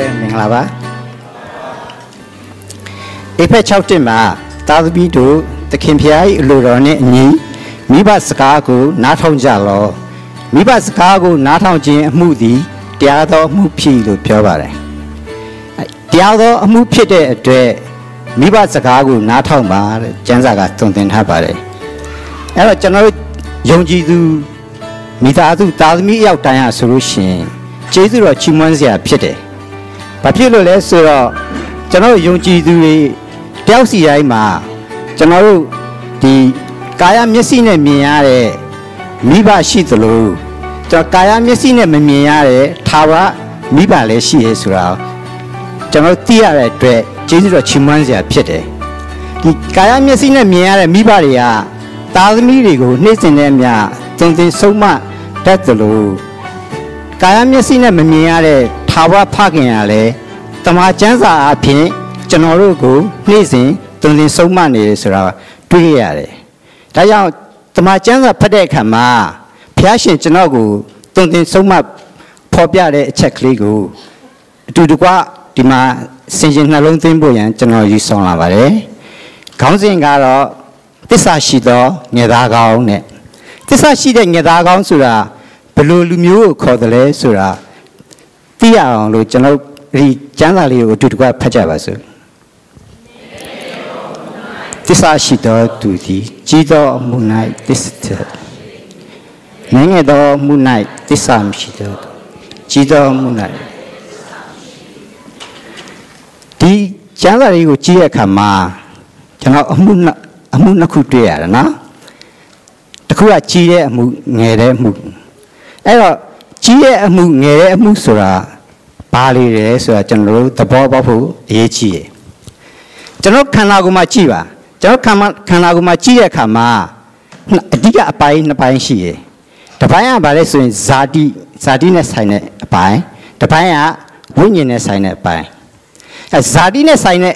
ပဲမင်္ဂလာပါအေဖက်6တင်မှာသာသမီတို့သခင်ဖျား၏အလိုတော်နှင့်အညီမိဘစကားကိုနားထောင်ကြလောမိဘစကားကိုနားထောင်ခြင်းအမှုသည်တရားသောအမှုဖြစ်လို့ပြောပါတယ်တရားသောအမှုဖြစ်တဲ့အတွက်မိဘစကားကိုနားထောင်ပါတဲ့ကျမ်းစာကသွန်သင်ထားပါတယ်အဲ့တော့ကျွန်တော်တို့ယုံကြည်သူမိသားစုသားသမီးအယောက်တိုင်းရဆိုလို့ရှိရင်ကျေးဇူးတော်ချီးမွမ်းစရာဖြစ်တယ်။ ဘာဖြစ်လို့လဲဆိုတော့ကျွန်တော်ယုံကြည်သူတွေတယောက်စီတိုင်းမှာကျွန်တော်တို့ဒီကာယမျက်စိနဲ့မြင်ရတဲ့မိဘရှိသလိုကျွန်တော်ကာယမျက်စိနဲ့မမြင်ရတဲ့သာဝမိဘလည်းရှိရဲဆိုတာကျွန်တော်သိရတဲ့အတွက်ကျေးဇူးတော်ချီးမွမ်းစရာဖြစ်တယ်။ဒီကာယမျက်စိနဲ့မြင်ရတဲ့မိဘတွေကသားသမီးတွေကိုနှိမ့်စင်တဲ့အမြသွန်သင်ဆုံးမတတ်သလိုကာယမျက်စိနဲ့မမြင်ရတဲ့ ထာဝရဖခင်ကလည်းတမန်ကျမ်းစာအဖြစ်ကျွန်တော်တို့ကိုနှိမ့်စဉ်သွန်သင်ဆုံးမနေတယ်ဆိုတာတွေ့ရရတယ်။ဒါကြောင့်တမန်ကျမ်းစာဖတ်တဲ့အခါမှာဘုရားရှင်ကျွန်တော်ကိုသွန်သင်ဆုံးမဖော်ပြတဲ့အချက်ကလေးကိုအတူတကွဒီမှာစင်ကြင်နှလုံးသွင်းဖို့ရန်ကျွန်တော်ယူဆောင်လာပါတယ်။ခေါင်းစဉ်ကတော့တစ္ဆာရှိသောငယ်သားကောင်းနဲ့တစ္ဆာရှိတဲ့ငယ်သားကောင်းဆိုတာဘယ်လိုလူမျိုးကိုခေါ်တယ်လဲဆိုတာ သိရအောင်လို့ကျွန်တော်ဒီကျမ်းစာလေးကိုအတူတကွဖတ်ကြပါစို့တစ္ဆာရှိသောသူသည်ကြီးသောအမှု၌တစ္ဆာငငယ်သောအမှု၌တစ္ဆာမရှိသောကြီးသောအမှု၌ဒီကျမ်းစာလေးကိုကြည့်ရခါမှာကျွန်တော်အမှုအမှုနှစ်ခုတွေ့ရတယ်နော်တစ်ခုကကြီးတဲ့အမှုငယ်တဲ့အမှုအဲ့တော့ကြီးတဲ့အမှုငယ်တဲ့အမှုဆိုတာ ဘာလေးလဲဆိုတာကျွန်တော်တို့သဘောပေါက်ဖို့အရေးကြီးတယ်ကျွန်တော်ခန္ဓာကိုယ်မှာကြည့်ပါကျွန်တော်ခန္ဓာခန္ဓာကိုယ်မှာကြည့်တဲ့အခါမှာအဓိကအပိုင်းနှစ်ပိုင်းရှိတယ်တစ်ပိုင်းကဘာလဲဆိုရင်ဇာတိဇာတိနဲ့ဆိုင်တဲ့အပိုင်းတစ်ပိုင်းကဝိညာဉ်နဲ့ဆိုင်တဲ့အပိုင်းအဲဇာတိနဲ့ဆိုင်တဲ့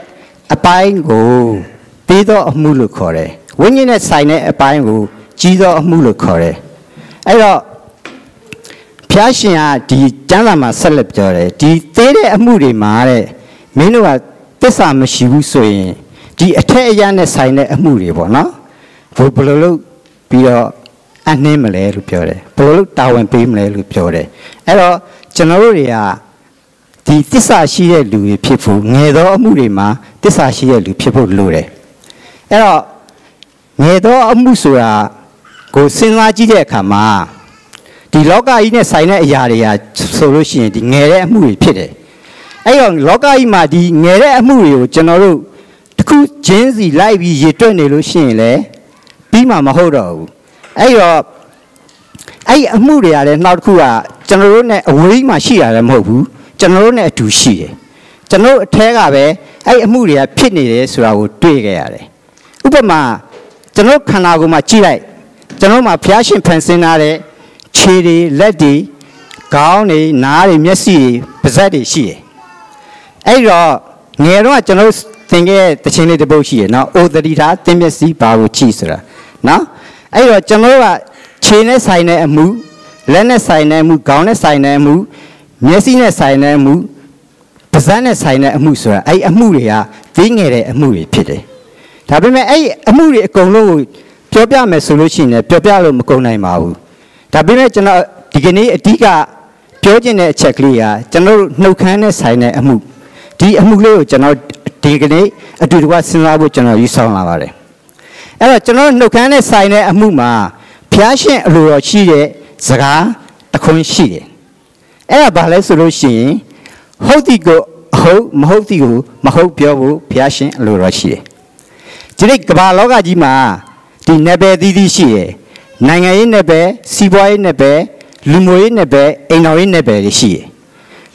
အပိုင်းကိုသေးသောအမှုလို့ခေါ်တယ်ဝိညာဉ်နဲ့ဆိုင်တဲ့အပိုင်းကိုကြီးသောအမှုလို့ခေါ်တယ်အဲ့တော့ ဖျားရှင်ကဒီကျမ်းစာမှာဆက်လက်ပြောတယ်ဒီသေးတဲ့အမှုတွေမှာတဲ့မင်းတို့ကတစ္ဆာမရှိဘူးဆိုရင်ဒီအထက်အရနဲ့ဆိုင်တဲ့အမှုတွေပေါ့နော်ဘယ်လိုလုပ်ပြီးတော့အနှင်းမလဲလို့ပြောတယ်ဘယ်လိုလုပ်တာဝန်ပေးမလဲလို့ပြောတယ်အဲ့တော့ကျွန်တော်တို့တွေကဒီတစ္ဆာရှိတဲ့လူတွေဖြစ်ဖို့ငယ်သောအမှုတွေမှာတစ္ဆာရှိတဲ့လူဖြစ်ဖို့လိုတယ်အဲ့တော့ငယ်သောအမှုဆိုတာကိုစဉ်းစားကြည့်တဲ့အခါမှာ ဒီလောကကြီးနဲ့ဆိုင်တဲ့အရာတွေကဆိုလို့ရှိရင်ဒီငယ်တဲ့အမှုတွေဖြစ်တယ်အဲ့တော့လောကကြီးမှာဒီငယ်တဲ့အမှုတွေကိုကျွန်တော်တို့တစ်ခုချင်းစီလိုက်ပြီးရေတွက်နေလို့ရှိရင်လည်းပြီးမှမဟုတ်တော့ဘူးအဲ့တော့အဲ့အမှုတွေကလည်းနောက်တစ်ခုကကျွန်တော်တို့နဲ့အဝေးမှာရှိရတယ်မဟုတ်ဘူးကျွန်တော်တို့နဲ့အတူရှိတယ်ကျွန်တော်အထဲကပဲအဲ့အမှုတွေကဖြစ်နေတယ်ဆိုတာကိုတွေ့ခဲ့ရတယ်ဥပမာကျွန်တော်ခန္ဓာကိုယ်မှာကြည့်လိုက်ကျွန်တော်မှာဖျားရှင်ဖန်ဆင်းထားတဲ့ ခြေတွေလက်တွေခေါင်းတွေနားတွေမျက်စိတွေပါးစပ်တွေရှိတယ်အဲ့တော့ငယ်တော့ကျွန်တော်သင်ခဲ့တဲ့တခြင်းလေးတစ်ပုဒ်ရှိရနော်အိုတတိထားသင်မျက်စိဘာကိုကြည့်ဆိုတာနော်အဲ့တော့ကျွန်တော်ကခြေနဲ့ဆိုင်တဲ့အမှုလက်နဲ့ဆိုင်တဲ့အမှုခေါင်းနဲ့ဆိုင်တဲ့အမှုမျက်စိနဲ့ဆိုင်တဲ့အမှုပါးစပ်နဲ့ဆိုင်တဲ့အမှုဆိုတာအဲ့အမှုတွေကသိငယ်တဲ့အမှုတွေဖြစ်တယ်ဒါပေမဲ့အဲ့အမှုတွေအကုန်လုံးကိုပြောပြမယ်ဆိုလို့ရှိရင်ပြောပြလို့မကုန်နိုင်ပါဘူး ဒါပေမဲ့ကျွန်တော်ဒီကနေ့အဓိကပြောချင်တဲ့အချက်ကလေးကကျွန်တော်တို့နှုတ်ခမ်းနဲ့ဆိုင်တဲ့အမှုဒီအမှုလေးကိုကျွန်တော်ဒီကနေ့အတူတကွစဉ်းစားဖို့ကျွန်တော်ယူဆောင်လာပါတယ်အဲ့တော့ကျွန်တော်နှုတ်ခမ်းနဲ့ဆိုင်တဲ့အမှုမှာဖျားရှင်အလိုတော်ရှိတဲ့စကားတခွန်းရှိတယ်အဲ့ဒါဘာလဲဆိုလို့ရှိရင်ဟုတ်ဒီကိုဟုတ်မဟုတ်ဒီကိုမဟုတ်ပြောဖို့ဘုရားရှင်အလိုတော်ရှိတယ်ဒီနေ့ကမ္ဘာလောကကြီးမှာဒီနယ်ပယ်သီးသီးရှိတယ် နိုင်ငံရေးနယ်ပယ်စီးပွားရေးနယ်ပယ်လူမျိုးရေးနယ်ပယ်အိမ်တော်ရေးနယ်ပယ်တွေရှိတယ်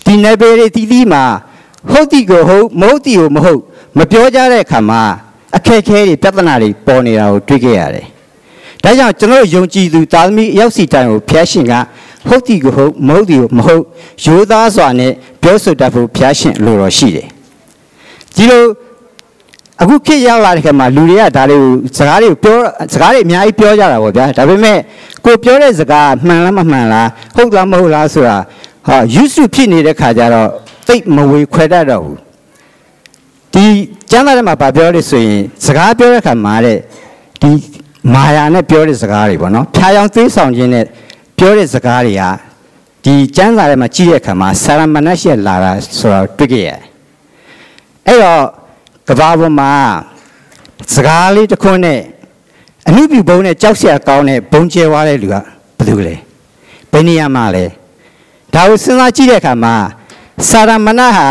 ဒီနယ်ပယ်တွေသီးသီးမှာဟုတ်တိကိုဟုတ်မဟုတ်တိကိုမဟုတ်မပြောကြတဲ့အခါမှာအခက်အခဲတွေပြဿနာတွေပေါ်နေတာကိုတွေ့ခဲ့ရတယ်ဒါကြောင့်ကျွန်တော်ယုံကြည်သူသားသမီးအရောက်စီတိုင်ကိုဖျားရှင်ကဟုတ်တိကိုဟုတ်မဟုတ်တိကိုမဟုတ်ရိုးသားစွာနဲ့ပြောဆိုတတ်ဖို့ဖျားရှင်လိုတော်ရှိတယ်ဒီလို အခုခေတ်ရောက်လာတဲ့ခါမှာလူတွေကဒါလေးကိုစကားတွေကိုပြောစကားတွေအများကြီးပြောကြတာပေါ့ဗျာဒါပေမဲ့ကိုပြောတဲ့စကားမှန်လားမမှန်လားဟုတ်လားမဟုတ်လားဆိုတာဟာ used to ဖြစ်နေတဲ့ခါကျတော့သိပ်မဝေခွဲတတ်တော့ဘူးဒီကျမ်းစာထဲမှာဗာပြောလို့ဆိုရင်စကားပြောတဲ့အခါမှာတဲ့ဒီမာယာနဲ့ပြောတဲ့စကားတွေပေါ့နော်ဖြာယောင်သေးဆောင်ခြင်းနဲ့ပြောတဲ့စကားတွေကဒီကျမ်းစာထဲမှာကြည့်တဲ့အခါမှာဆာရမဏတ်ရှိလာတာဆိုတော့တွေ့ကြရတယ်အဲ့တော့ ကဘာပေါ်မှာစကားလေးတစ်ခွန်းနဲ့အမှုပြုဘုံနဲ့ကြောက်เสียကောင်းတဲ့ဘုံကျဲသွားတဲ့လူကဘယ်သူလဲဘယ်နေရာမှာလဲဒါကိုစဉ်းစားကြည့်တဲ့အခါမှာစာရမဏတ်ဟာ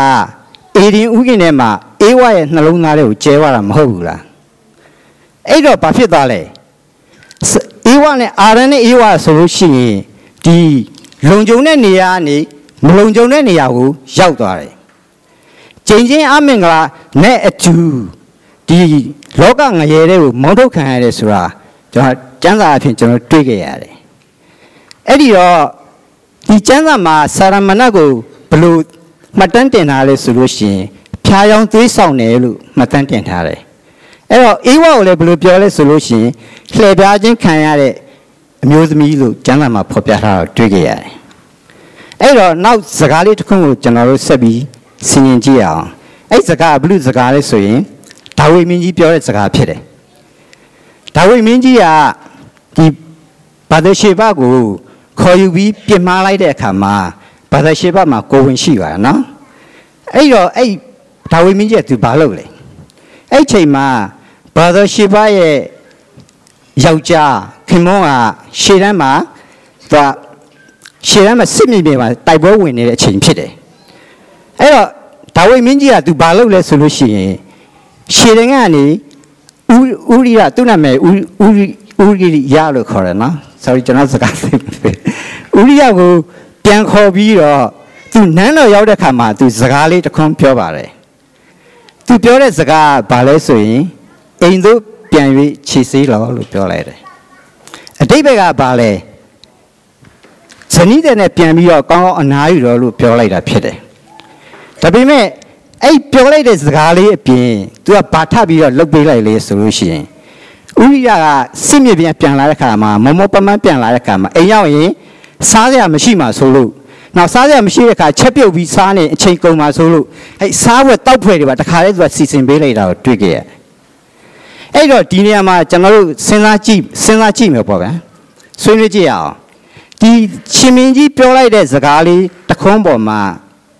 အေဒင်ဥကိနဲ့မှာအေဝရဲ့နှလုံးသားလေးကိုကျဲသွားတာမဟုတ်ဘူးလားအဲ့တော့ဘာဖြစ်သွားလဲအေဝနဲ့အာရန်နဲ့အေဝဆိုလို့ရှိရင်ဒီလုံခြုံတဲ့နေရာကနေမလုံခြုံတဲ့နေရာကိုရောက်သွားတယ် ကျင်ချင်းအမင်္ဂလာနဲ့အတူဒီလောကငရဲတဲ့ကိုမောင်းထုတ်ခံရတယ်ဆိုတာကျွန်တော်ကျမ်းစာအဖြစ်ကျွန်တော်တွေ့ခဲ့ရတယ်အဲ့ဒီတော့ဒီကျမ်းစာမှာစာရမဏတ်ကိုဘလို့မှတ်တမ်းတင်ထားလဲဆိုလို့ရှိရင်ဖြာယောင်သွေးဆောင်တယ်လို့မှတ်တမ်းတင်ထားတယ်အဲ့တော့အေးဝါကိုလည်းဘလို့ပြောလဲဆိုလို့ရှိရင်လှည့်ပြားခြင်းခံရတဲ့အမျိုးသမီးလို့ကျမ်းစာမှာဖော်ပြထားတော့တွေ့ခဲ့ရတယ်အဲ့တော့နောက်စကားလေးတစ်ခုကိုကျွန်တော်တို့ဆက်ပြီး ဆင်ခြင်ကြည့်အောင်အဲ့စကားဘလို့စကားလဲဆိုရင်ဒါဝိမင်းကြီးပြောတဲ့စကားဖြစ်တယ်ဒါဝိမင်းကြီးကဒီဘာသာရှိဘကိုခေါ်ယူပြီးပြင်မာလိုက်တဲ့အခါမှာဘာသာရှိဘမှာကိုဝင်ရှိပါနော်အဲ့တော့အဲ့ဒါဝိမင်းကြီးကသူဘာလုပ်လဲအဲ့ချိန်မှာဘာသာရှိဘရဲ့ယောက်ျားခင်မောကရှေ့တန်းမှာသူကရှေ့တန်းမှာစစ်မြေပြင်မှာတိုက်ပွဲဝင်နေတဲ့အချိန်ဖြစ်တယ် အဲ့တော့ဒါဝိမင်းကြီးကသူဘာလုပ်လဲဆိုလို့ရှိရင်ရှေရင်ကနေဥဥရိယသူ့နာမည်ဥဥဥရိယလို့ခေါ်တယ်နော် sorry ကျွန်တော်စကားသိဥရိယကိုပြန်ခေါ်ပြီးတော့သူနန်းတော်ရောက်တဲ့ခါမှာသူစကားလေးတစ်ခွန်းပြောပါတယ်သူပြောတဲ့စကားဘာလဲဆိုရင်အိမ်သို့ပြန်၍ခြေဆေးလောလို့ပြောလိုက်တယ်အတိတ်ဘက်ကဘာလဲဇနီးတဲ့နဲ့ပြန်ပြီးတော့ကောင်းကောင်းအနားယူတော့လို့ပြောလိုက်တာဖြစ်တယ် ဒါပေမဲ့အဲ့ပြောလိုက်တဲ့စကားလေးအပြင် तू ကဘာထပြီးတော့လှုပ်ပေးလိုက်လေဆိုလို့ရှိရင်ဥရိယကစစ်မြေပြန်ပြန်လာတဲ့ခါမှာမမောပမန်းပြန်လာတဲ့ခါမှာအိမ်ရောက်ရင်စားစရာမရှိမှဆိုလို့နောက်စားစရာမရှိတဲ့ခါချက်ပြုတ်ပြီးစားနေအချိန်ကုန်မှဆိုလို့အဲ့စားဝက်တောက်ဖွယ်တွေပါတခါလေးသူကစီစဉ်ပေးလိုက်တာကိုတွေ့ခဲ့ရအဲ့တော့ဒီနေရာမှာကျွန်တော်တို့စဉ်းစားကြည့်စဉ်းစားကြည့်မယ်ပေါ့ဗျာဆွေးနွေးကြည့်ရအောင်ဒီရှင်မင်းကြီးပြောလိုက်တဲ့စကားလေးတခွန်းပေါ်မှာ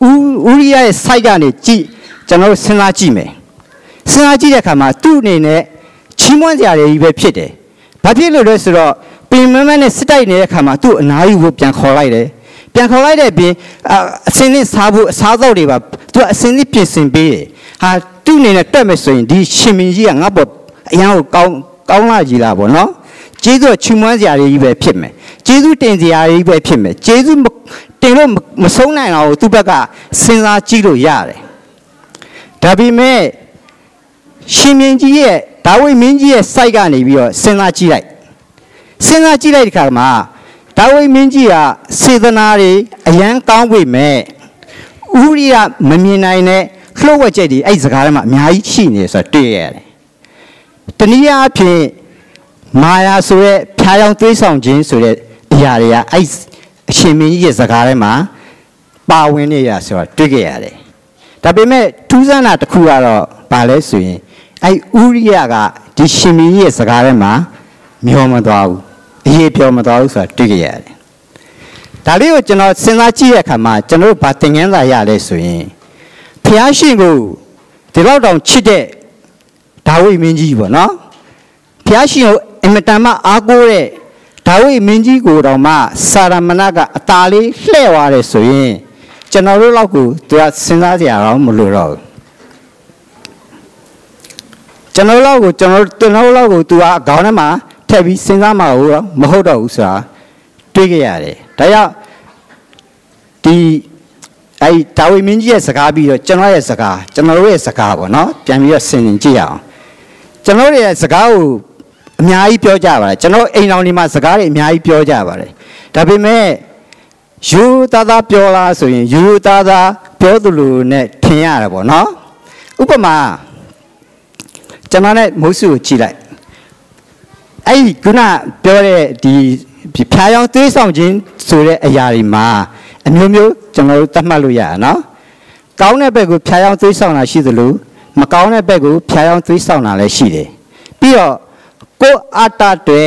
ဥဥရိယရဲ့ site ကနေကြည့်ကျွန်တော်တို့စဉ်းစားကြည့်မယ်စဉ်းစားကြည့်တဲ့အခါမှာသူ့အနေနဲ့ချီးမွမ်းစရာတွေကြီးပဲဖြစ်တယ်ဘာဖြစ်လို့လဲဆိုတော့ပင်မမနဲ့စစ်တိုက်နေတဲ့အခါမှာသူ့အနာယူကိုပြန်ခေါ်လိုက်တယ်ပြန်ခေါ်လိုက်တဲ့ပြင်အစင်းလေးစားဖို့အစားတော့တွေပါသူကအစင်းလေးပြင်ဆင်ပေးတယ်ဟာသူ့အနေနဲ့တက်မယ်ဆိုရင်ဒီရှင်မင်းကြီးကငါ့ပေါ်အရန်ကိုကောင်းကောင်းလာကြီးလာပေါ့နော်ကျေးဇူးချီးမွမ်းစရာတွေကြီးပဲဖြစ်မယ်ကျေးဇူးတင်စရာတွေကြီးပဲဖြစ်မယ်ကျေးဇူး တင်လို့မဆုံးနိုင်အောင်သူ့ဘက်ကစဉ်းစားကြည့်လို့ရတယ်ဒါပေမဲ့ရှင်မင်းကြီးရဲ့ဒါဝိမင်းကြီးရဲ့ site ကနေပြီးတော့စဉ်းစားကြည့်လိုက်စဉ်းစားကြည့်လိုက်ဒီခါမှာဒါဝိမင်းကြီးကစေတနာတွေအယံကောင်းပေမဲ့ဥရိယမမြင်နိုင်တဲ့လှုပ်ဝက်ချက်တွေအဲ့စကားထဲမှာအများကြီးရှိနေဆိုတော့တွေ့ရတယ်တနည်းအားဖြင့်မာယာဆိုတဲ့ဖြားယောင်သွေးဆောင်ခြင်းဆိုတဲ့အရာတွေကအဲ့အ ရှင်မင်းကြီးရဲ့စကားထဲမှာပါဝင်နေရဆိုတော့တွေ့ကြရတယ်ဒါပေမဲ့ထူးဆန်းတာတစ်ခုကတော့ဘာလဲဆိုရင်အဲ့ဥရိယကဒီရှင်မင်းကြီးရဲ့စကားထဲမှာမျောမသွားဘူးအရေးပြောမသွားဘူးဆိုတာတွေ့ကြရတယ်ဒါလေးကိုကျွန်တော်စဉ်းစားကြည့်တဲ့အခါမှာကျွန်တော်တို့ဘာသင်ခန်းစာရလဲဆိုရင်ဖျားရှင်ကိုဒီလောက်တောင်ချစ်တဲ့ဒါဝိမင်းကြီးပေါ့နော်ဖျားရှင်ကိုအင်မတန်မှအားကိုးတဲ့ ဒါဝိမင်းကြီးကိုတော့မှစာရမဏကအตาလေးလှဲ့သွားတယ်ဆိုရင်ကျွန်တော်တို့လောက်ကိုသူကစဉ်းစားကြရအောင်မလို့တော့ဘူးကျွန်တော်လောက်ကိုကျွန်တော်ကျွန်တော်လောက်ကိုသူကခေါင်းထဲမှာထည့်ပြီးစဉ်းစားမှာတော့မဟုတ်တော့ဘူးဆိုတာတွေးခဲ့ရတယ်ဒါကြောင့်ဒီအဲဒါဝိမင်းကြီးရဲ့စကားပြီးတော့ကျွန်တော်ရဲ့စကားကျွန်တော်တို့ရဲ့စကားပေါ့နော်ပြန်ပြီးတော့ဆင်ခြင်ကြည့်ရအောင်ကျွန်တော်ရဲ့စကားကို အများကြီးပြောကြပါတယ်ကျွန်တော်အိမ်တော်ဒီမှာစကားတွေအများကြီးပြောကြပါတယ်ဒါပေမဲ့ယူသားသားပြောလားဆိုရင်ယူသားသားပြောသူလူနဲ့ထင်ရတယ်ပေါ့နော်ဥပမာကျွန်တော်နဲ့မိုးစုကိုကြည့်လိုက်အဲ့ဒီခုနပြောတဲ့ဒီဖြားယောင်သွေးဆောင်ခြင်းဆိုတဲ့အရာတွေမှာအမျိုးမျိုးကျွန်တော်တို့သတ်မှတ်လို့ရတာနော်ကောင်းတဲ့ဘက်ကိုဖြားယောင်းသွေးဆောင်တာရှိသလိုမကောင်းတဲ့ဘက်ကိုဖြားယောင်းသွေးဆောင်တာလည်းရှိတယ်ပြီးတော့ ကိုယ်အတ္တတွေ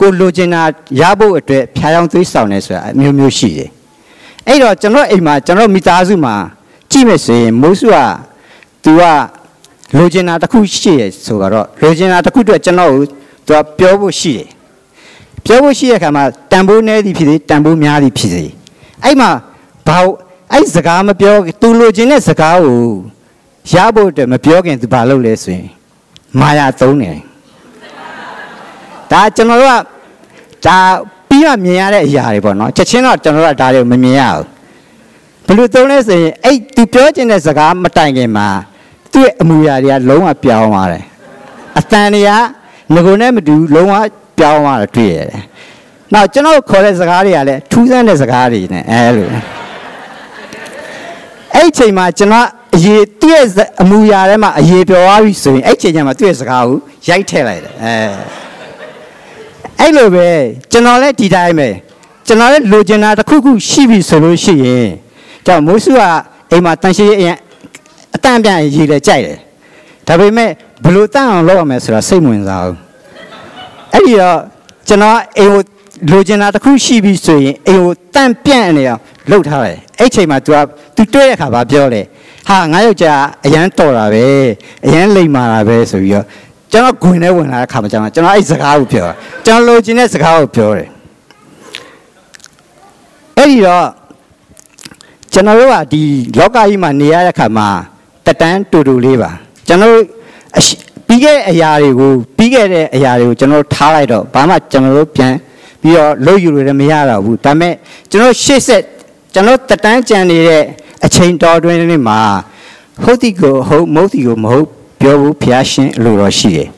ကိုလိုချင်တာရဖို့အတွက်ဖြားယောင်းသွေးဆောင်တယ်ဆိုတာအမျိုးမျိုးရှိတယ်အဲ့တော့ကျွန်တော်အိမ်မှာကျွန်တော်မိသားစုမှာကြည့်မယ်ဆိုရင်မိုးစုက तू ကလိုချင်တာတစ်ခုရှိရဆိုတော့လိုချင်တာတစ်ခုအတွက်ကျွန်တော်ကို तू ကပြောဖို့ရှိတယ်ပြောဖို့ရှိတဲ့အခါမှာတန်ဖိုးနည်းသည်ဖြစ်စေတန်ဖိုးများသည်ဖြစ်စေအဲ့မှာဘာအဲ့စကားမပြော तू လိုချင်တဲ့စကားကိုရဖို့အတွက်မပြောခင် तू ဘာလုပ်လဲဆိုရင်မာယာသုံးတယ် ဒါကျွန်တော်တို့ကဒါပြီးမှမြင်ရတဲ့အရာတွေပေါ့နော်ချက်ချင်းတော့ကျွန်တော်တို့ကဒါတွေကိုမမြင်ရဘူးဘယ်လိုသုံးလဲဆိုရင်အဲ့ तू ပြောချင်တဲ့စကားမတိုင်ခင်မှာသူ့ရဲ့အမူအရာတွေကလုံးဝပြောင်းသွားတယ်အတန်တွေကငကိုနဲ့မတူလုံးဝပြောင်းသွားတာတွေ့ရတယ်နောက်ကျွန်တော်ခေါ်တဲ့စကားတွေကလည်းထူးဆန်းတဲ့စကားတွေနဲ့အဲလိုအဲ့ချိန်မှာကျွန်တော်အရေးသူ့ရဲ့အမူအရာထဲမှာအရေးပြောသွားပြီဆိုရင်အဲ့ချိန်ကျမှသူ့ရဲ့စကားကိုရိုက်ထည့်လိုက်တယ်အဲ အဲ့လိုပဲကျွန်တော်လည်းဒီတိုင်းပဲကျွန်တော်လည်းလိုချင်တာတစ်ခုခုရှိပြီဆိုလို့ရှိရင်ကြောင့်မိုးစုကအိမ်မှာတန်ရှိရဲ့အရင်အတန်ပြန်ရေးလဲကြိုက်တယ်ဒါပေမဲ့ဘလို့တန်အောင်လုပ်ရမယ်ဆိုတာစိတ်ဝင်စားဘူးအဲ့ဒီတော့ကျွန်တော်အိမ်ကိုလိုချင်တာတစ်ခုရှိပြီဆိုရင်အိမ်ကိုတန့်ပြန့်နေအောင်လှုပ်ထားတယ်အဲ့ချိန်မှာ तू က तू တွေ့တဲ့အခါဘာပြောလဲဟာငါယောက်ျားအရန်တော်တာပဲအရန်လိမ်မာတာပဲဆိုပြီးတော့ ကျွန်တော်ဂွင်ထဲဝင်လာတဲ့ခါမှာကျွန်တော်ကျွန်တော်အဲ့စကားကိုပြောတာကျွန်တော်လိုချင်တဲ့စကားကိုပြောတယ်အဲ့ဒီတော့ကျွန်တော်တို့ကဒီလောကကြီးမှာနေရတဲ့ခါမှာတတန်းတူတူလေးပါကျွန်တော်တို့ပြီးခဲ့တဲ့အရာတွေကိုပြီးခဲ့တဲ့အရာတွေကိုကျွန်တော်တို့ထားလိုက်တော့ဘာမှကျွန်တော်တို့ပြန်ပြီးတော့လို့ယူလို့လည်းမရတော့ဘူးဒါပေမဲ့ကျွန်တော်ရှေ့ဆက်ကျွန်တော်တတန်းကြံနေတဲ့အချိန်တော်တွင်းလေးမှာဟုတ်တိကိုဟုတ်မဟုတ်တိကိုမဟုတ် ပြောဖို့ဖျားရှင်လို့တော့ရှိတယ်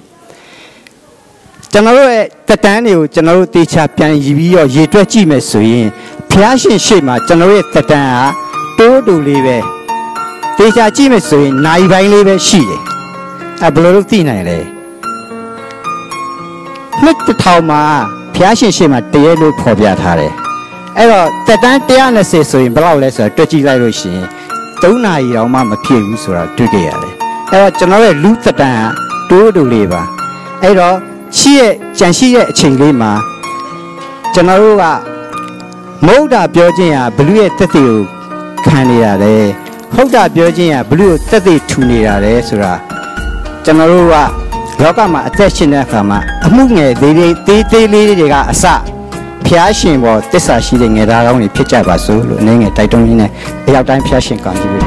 ကျွန်တော်တို့ရဲ့တတန်းတွေကိုကျွန်တော်တို့တေချာပြန်ရည်ပြီးတော့ရေတွက်ကြည့်မယ်ဆိုရင်ဖျားရှင်ရှေ့မှာကျွန်တော်ရဲ့တတန်းဟာတိုးတူလေးပဲတေချာကြည့်မယ်ဆိုရင်နိုင်ပိုင်းလေးပဲရှိတယ်အဲဘယ်လိုလုပ်သိနိုင်လဲနှစ်တစ်ထောင်မှာဘုရားရှင်ရှေ့မှာတရေလို့ဖော်ပြထားတယ်အဲ့တော့တက်တန်း120ဆိုရင်ဘယ်လောက်လဲဆိုတာတွက်ကြည့်လိုက်လို့ရှိရင်3နာရီတောင်မှမဖြစ်ဘူးဆိုတာတွေ့ကြရတယ် အဲ့တော့ကျွန်တော်ရဲ့လူတက်တန်းကတိုးတူလေးပါအဲ့တော့ရှိရဲ့ကြံရှိရဲ့အချိန်လေးမှာကျွန်တော်တို့ကမဟုတ်တာပြောခြင်းဟာဘလူရဲ့တက်သေးကိုခံနေတာလေဟုတ်တာပြောခြင်းဟာဘလူကိုတက်သေးထူနေတာလေဆိုတာကျွန်တော်တို့ကလောကမှာအသက်ရှင်တဲ့အခါမှာအမှုငယ်သေးသေးသေးသေးလေးတွေကအစဖျားရှင်ပေါ်တစ္ဆာရှိတဲ့ငယ်သားကောင်းတွေဖြစ်ကြပါစို့လို့အနေငယ်တိုက်တွန်းရင်းနဲ့အရောက်တိုင်းဖျားရှင်ကောင်းကြီးပေးပါစေ